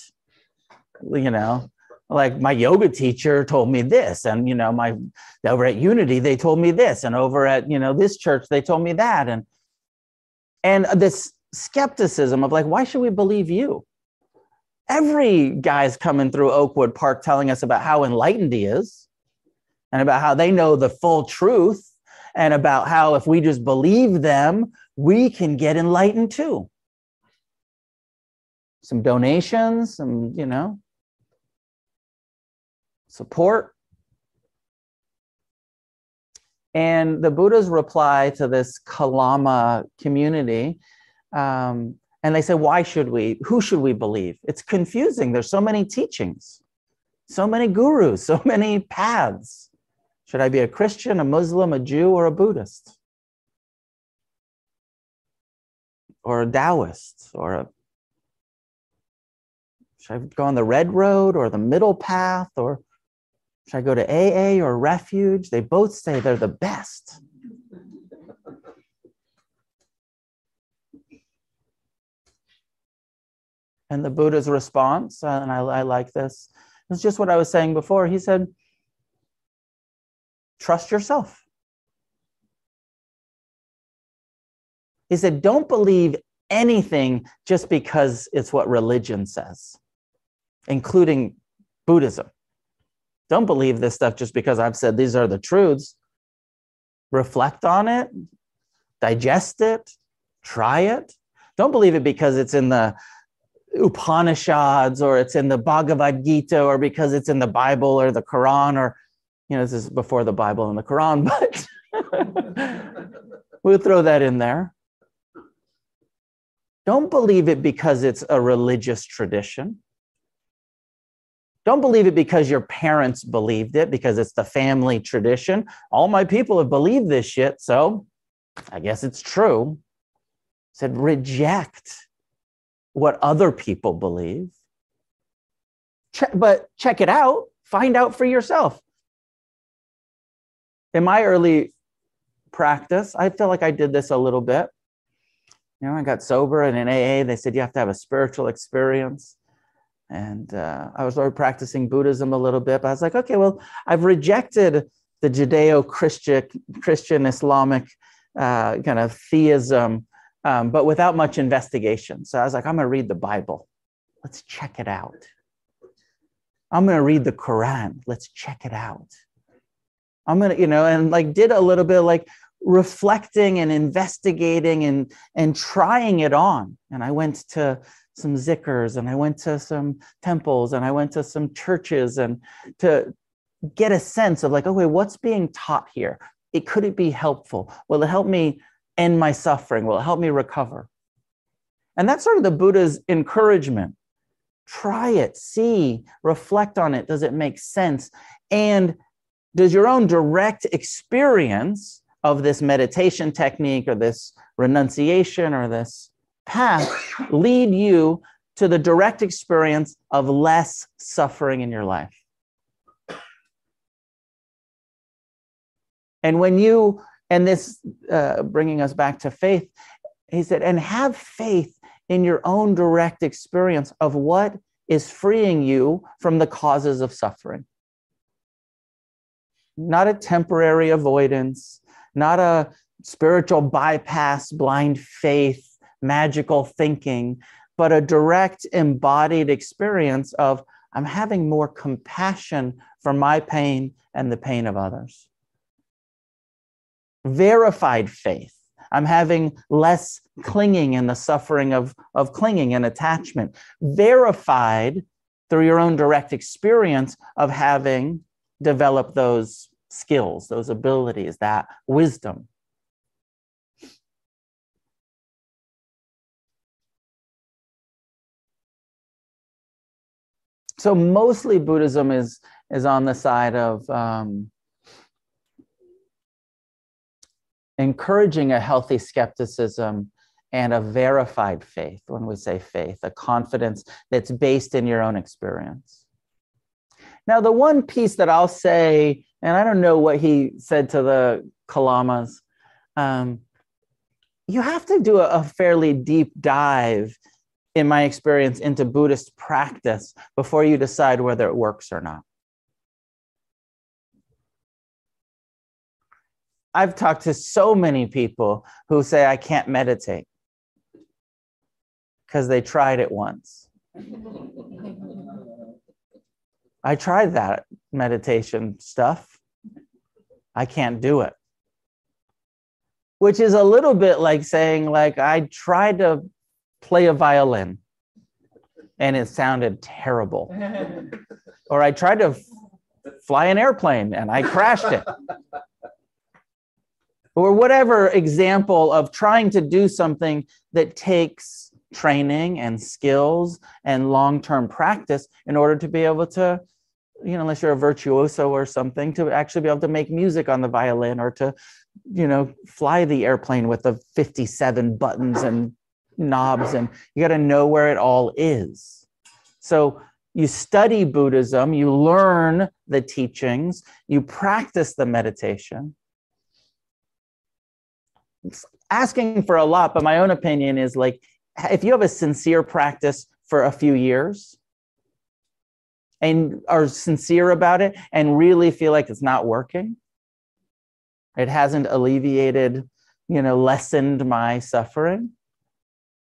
you know? Like my yoga teacher told me this and you know my over at unity they told me this and over at you know this church they told me that and and this skepticism of like why should we believe you every guy's coming through Oakwood Park telling us about how enlightened he is and about how they know the full truth and about how if we just believe them, we can get enlightened too. Some donations, some, you know, support. And the Buddha's reply to this Kalama community um, and they say, why should we? Who should we believe? It's confusing. There's so many teachings, so many gurus, [LAUGHS] so many paths. Should I be a Christian, a Muslim, a Jew, or a Buddhist? Or a Taoist? Or a should I go on the red road or the middle path? Or should I go to AA or refuge? They both say they're the best. And the Buddha's response, and I, I like this, it's just what I was saying before. He said, trust yourself. He said, don't believe anything just because it's what religion says, including Buddhism. Don't believe this stuff just because I've said these are the truths. Reflect on it, digest it, try it. Don't believe it because it's in the Upanishads or it's in the Bhagavad Gita or because it's in the Bible or the Quran or, you know, this is before the Bible and the Quran, [LAUGHS] but we'll throw that in there. Don't believe it because it's a religious tradition. Don't believe it because your parents believed it, because it's the family tradition. All my people have believed this shit, so I guess it's true. Said reject what other people believe. But check it out, find out for yourself. In my early practice, I feel like I did this a little bit. You know, I got sober and in AA, they said you have to have a spiritual experience and uh, I was already practicing Buddhism a little bit. But I was like, okay, well, I've rejected the Judeo-Christian, Christian, Islamic uh, kind of theism, um, but without much investigation. So I was like, I'm going to read the Bible. Let's check it out. I'm going to read the Quran. Let's check it out. I'm going to, you know, and like did a little bit like reflecting and investigating and and trying it on. And I went to some zikrs and I went to some temples and I went to some churches and to get a sense of like, okay, what's being taught here? It could it be helpful? Will it help me end my suffering? Will it help me recover? And that's sort of the Buddha's encouragement. Try it, see, reflect on it. Does it make sense? And does your own direct experience of this meditation technique or this renunciation or this path lead you to the direct experience of less suffering in your life. And when you, and this uh, bringing us back to faith, he said, and have faith in your own direct experience of what is freeing you from the causes of suffering. Not a temporary avoidance, not a spiritual bypass, blind faith, magical thinking, but a direct embodied experience of I'm having more compassion for my pain and the pain of others. Verified faith. I'm having less clinging and the suffering of, of clinging and attachment. Verified through your own direct experience of having developed those skills, those abilities, that wisdom. So mostly Buddhism is is on the side of um, encouraging a healthy skepticism and a verified faith. When we say faith, a confidence that's based in your own experience. Now, the one piece that I'll say, and I don't know what he said to the Kalamas, um, you have to do a, a fairly deep dive in my experience, into Buddhist practice before you decide whether it works or not. I've talked to so many people who say, I can't meditate because they tried it once. I tried that meditation stuff. I can't do it. Which is a little bit like saying, like, I tried to play a violin and it sounded terrible. [LAUGHS] or I tried to fly an airplane and I crashed it. or whatever example of trying to do something that takes training and skills and long-term practice in order to be able to you know unless you're a virtuoso or something to actually be able to make music on the violin or to you know fly the airplane with the 57 buttons and knobs and you got to know where it all is. So you study Buddhism, you learn the teachings, you practice the meditation. It's asking for a lot, but my own opinion is like if you have a sincere practice for a few years and are sincere about it and really feel like it's not working, it hasn't alleviated you know, lessened my suffering.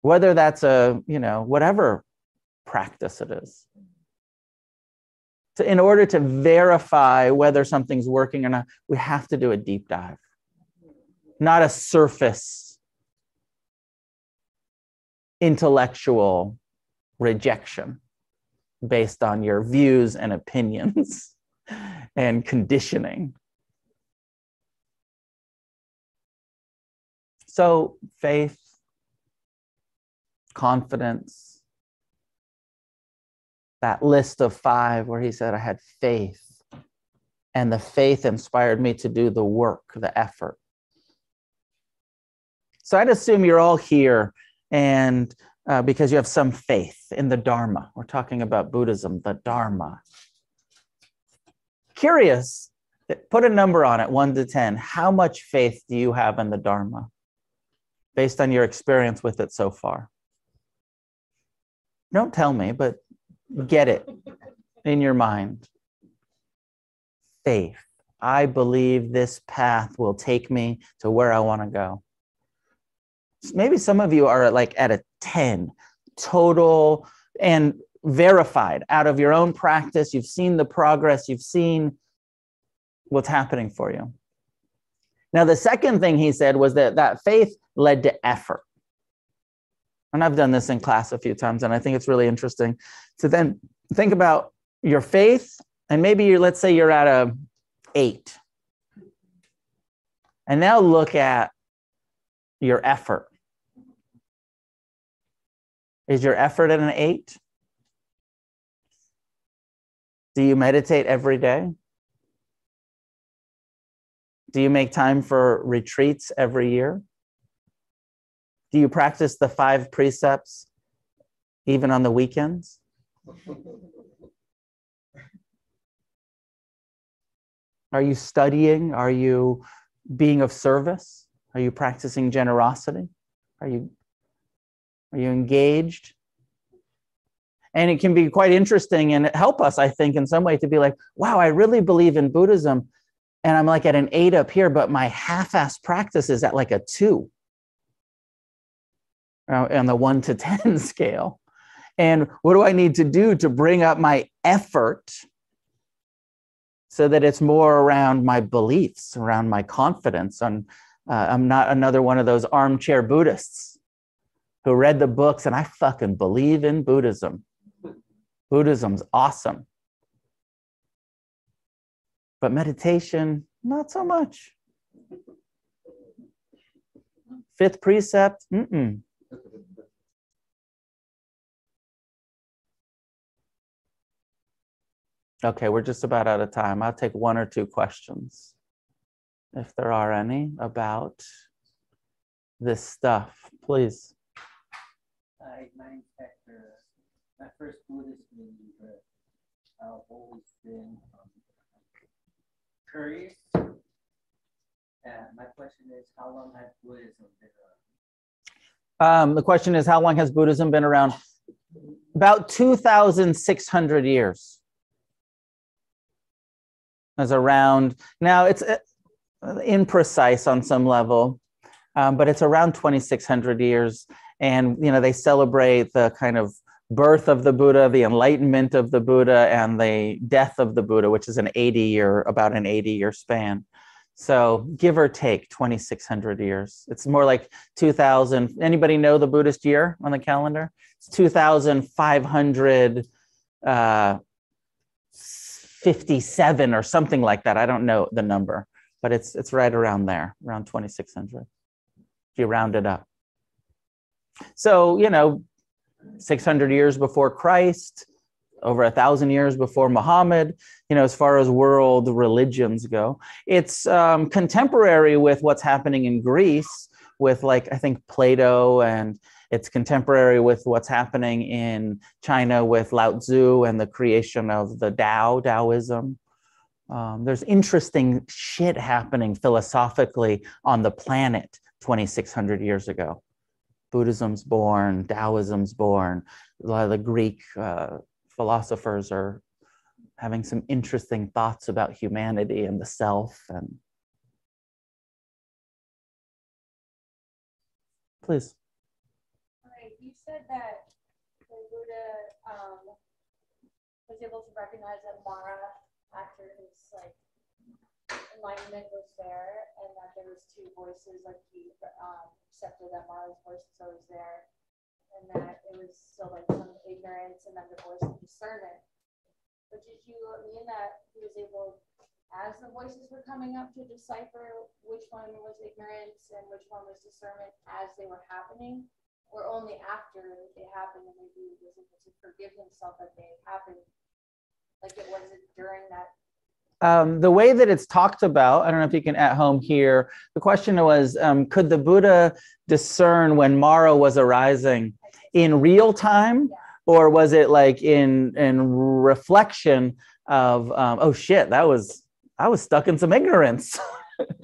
Whether that's a, you know, whatever practice it is. So in order to verify whether something's working or not, we have to do a deep dive, not a surface intellectual rejection based on your views and opinions [LAUGHS] and conditioning. So, faith, confidence, that list of five where he said, I had faith, and the faith inspired me to do the work, the effort. So, I'd assume you're all here and uh, because you have some faith in the Dharma. We're talking about Buddhism, the Dharma. Curious, put a number on it, one to 10. How much faith do you have in the Dharma based on your experience with it so far? Don't tell me, but get it in your mind. Faith. I believe this path will take me to where I want to go maybe some of you are like at a 10 total and verified out of your own practice. You've seen the progress, you've seen what's happening for you. Now, the second thing he said was that that faith led to effort. And I've done this in class a few times, and I think it's really interesting to then think about your faith, and maybe you're, let's say you're at a eight. And now look at your effort. Is your effort at an eight? Do you meditate every day? Do you make time for retreats every year? Do you practice the five precepts even on the weekends? Are you studying? Are you being of service? Are you practicing generosity? Are you are you engaged? And it can be quite interesting and it help us, I think, in some way to be like, wow, I really believe in Buddhism. And I'm like at an eight up here, but my half ass practice is at like a two uh, on the one to [LAUGHS] 10 scale. And what do I need to do to bring up my effort so that it's more around my beliefs, around my confidence? And uh, I'm not another one of those armchair Buddhists who read the books, and I fucking believe in Buddhism. Buddhism's awesome. But meditation, not so much. Fifth precept, mm-mm. Okay, we're just about out of time. I'll take one or two questions, if there are any, about this stuff. Please Hi, my name's Hector. My first Buddhist meeting, but I've always been um, curious. And my question is, how long has Buddhism been around? Um, the question is, how long has Buddhism been around? About 2,600 years. As around now, it's uh, imprecise on some level, um, but it's around 2,600 years. And you know they celebrate the kind of birth of the buddha the enlightenment of the buddha and the death of the buddha which is an 80 year about an 80 year span. So give or take 2600 years. It's more like 2000 anybody know the buddhist year on the calendar? It's 2500 uh, 57 or something like that. I don't know the number but it's it's right around there around 2600 if you round it up. So, you know, 600 years before Christ, over a thousand years before Muhammad, you know, as far as world religions go. It's um, contemporary with what's happening in Greece, with like, I think Plato, and it's contemporary with what's happening in China with Lao Tzu and the creation of the Tao, Taoism. Um, there's interesting shit happening philosophically on the planet 2,600 years ago. Buddhism's born, Taoism's born. A lot of the Greek uh, philosophers are having some interesting thoughts about humanity and the self and please. Said that the Buddha um, was able to recognize that Mara, after his like enlightenment, was there, and that there was two voices. Like he um, accepted that Mara's voice was always there, and that it was still like some ignorance, and then the voice of discernment. But did you mean that he was able, as the voices were coming up, to decipher which one was ignorance and which one was discernment as they were happening? Or only after they happened and maybe he was able to forgive himself that they happened? Like it wasn't during that um, the way that it's talked about, I don't know if you can at home hear. The question was, um, could the Buddha discern when Mara was arising in real time, or was it like in in reflection of, um, oh shit, that was I was stuck in some ignorance.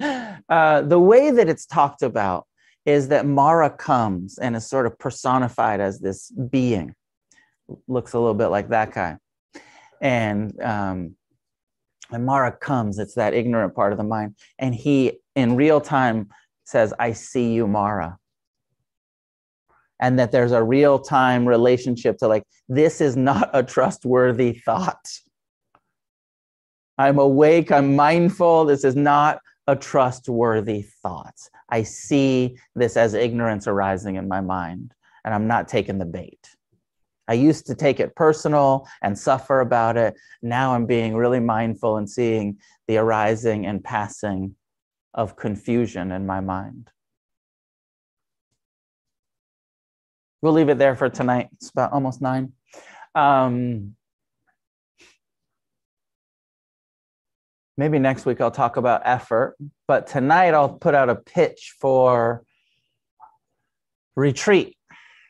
[LAUGHS] uh, the way that it's talked about is that Mara comes and is sort of personified as this being, looks a little bit like that guy, and um, Mara comes, it's that ignorant part of the mind. And he, in real time, says, I see you, Mara. And that there's a real time relationship to like, this is not a trustworthy thought. I'm awake, I'm mindful. This is not a trustworthy thought. I see this as ignorance arising in my mind, and I'm not taking the bait. I used to take it personal and suffer about it. Now I'm being really mindful and seeing the arising and passing of confusion in my mind. We'll leave it there for tonight. It's about almost nine. Um, maybe next week I'll talk about effort, but tonight I'll put out a pitch for retreat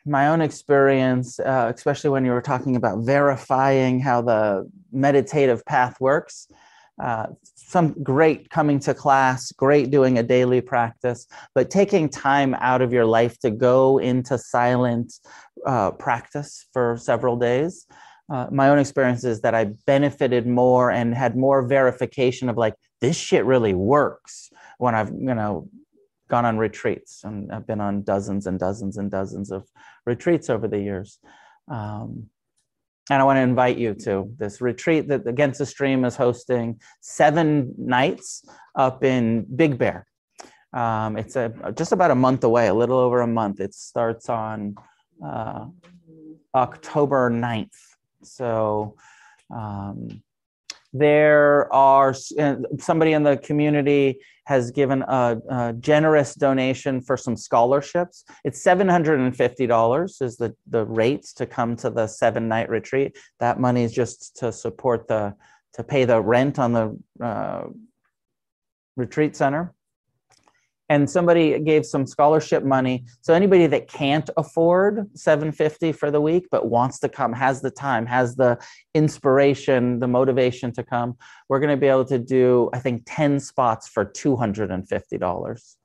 my own experience, uh, especially when you were talking about verifying how the meditative path works. Uh, some great coming to class, great doing a daily practice, but taking time out of your life to go into silent uh, practice for several days. Uh, my own experience is that I benefited more and had more verification of like, this shit really works when I've, you know, gone on retreats and I've been on dozens and dozens and dozens of retreats over the years. Um, and I want to invite you to this retreat that Against the Stream is hosting seven nights up in Big Bear. Um, it's a, just about a month away, a little over a month. It starts on uh, October 9th. So um, there are uh, somebody in the community has given a, a, generous donation for some scholarships. It's $750 is the, the rates to come to the seven night retreat. That money is just to support the, to pay the rent on the uh, retreat center and somebody gave some scholarship money. So anybody that can't afford 750 for the week but wants to come has the time has the inspiration the motivation to come we're going to be able to do i think 10 spots for $250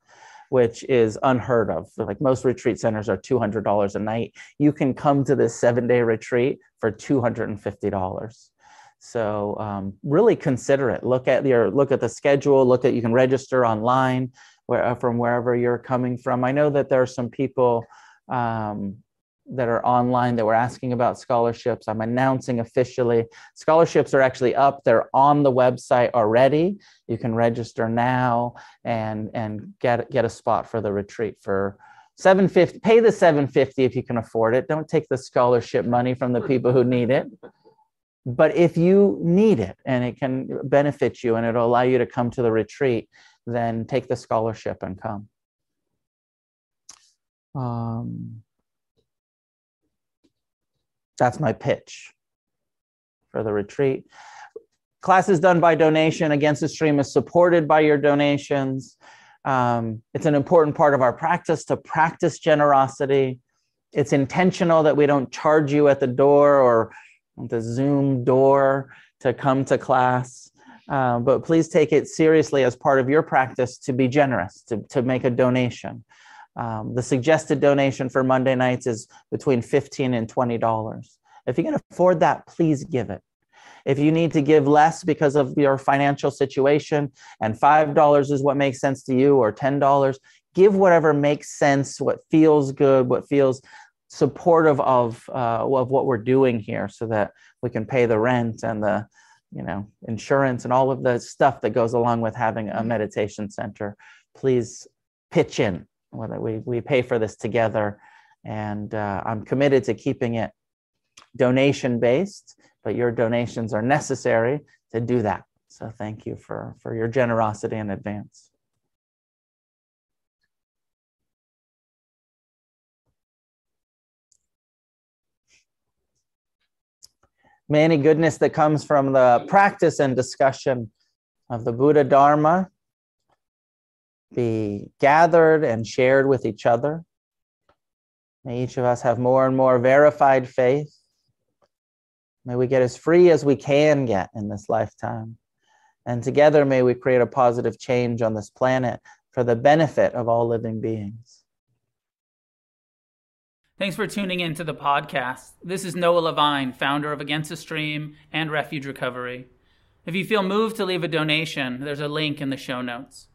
which is unheard of. Like most retreat centers are $200 a night. You can come to this seven day retreat for $250 so um, really consider it look at your look at the schedule. Look at you can register online where, uh, from wherever you're coming from. I know that there are some people um, that are online that were asking about scholarships. I'm announcing officially scholarships are actually up. They're on the website already. You can register now and and get get a spot for the retreat for 750 pay the 750 if you can afford it don't take the scholarship money from the people who need it but if you need it and it can benefit you and it'll allow you to come to the retreat then take the scholarship and come. Um, that's my pitch for the retreat. Class is done by donation. Against the Stream is supported by your donations. Um, it's an important part of our practice to practice generosity. It's intentional that we don't charge you at the door or the Zoom door to come to class. Uh, but please take it seriously as part of your practice to be generous, to, to make a donation. Um, the suggested donation for Monday nights is between 15 and $20. If you can afford that, please give it. If you need to give less because of your financial situation and $5 is what makes sense to you or $10, give whatever makes sense, what feels good, what feels supportive of uh, of what we're doing here, so that we can pay the rent and the you know insurance and all of the stuff that goes along with having a meditation center. Please pitch in. Whether we we pay for this together, and uh, I'm committed to keeping it donation based. But your donations are necessary to do that. So thank you for for your generosity in advance. May any goodness that comes from the practice and discussion of the Buddha Dharma be gathered and shared with each other. May each of us have more and more verified faith. May we get as free as we can get in this lifetime. And together, may we create a positive change on this planet for the benefit of all living beings. Thanks for tuning in to the podcast. This is Noah Levine, founder of Against the Stream and Refuge Recovery. If you feel moved to leave a donation, there's a link in the show notes.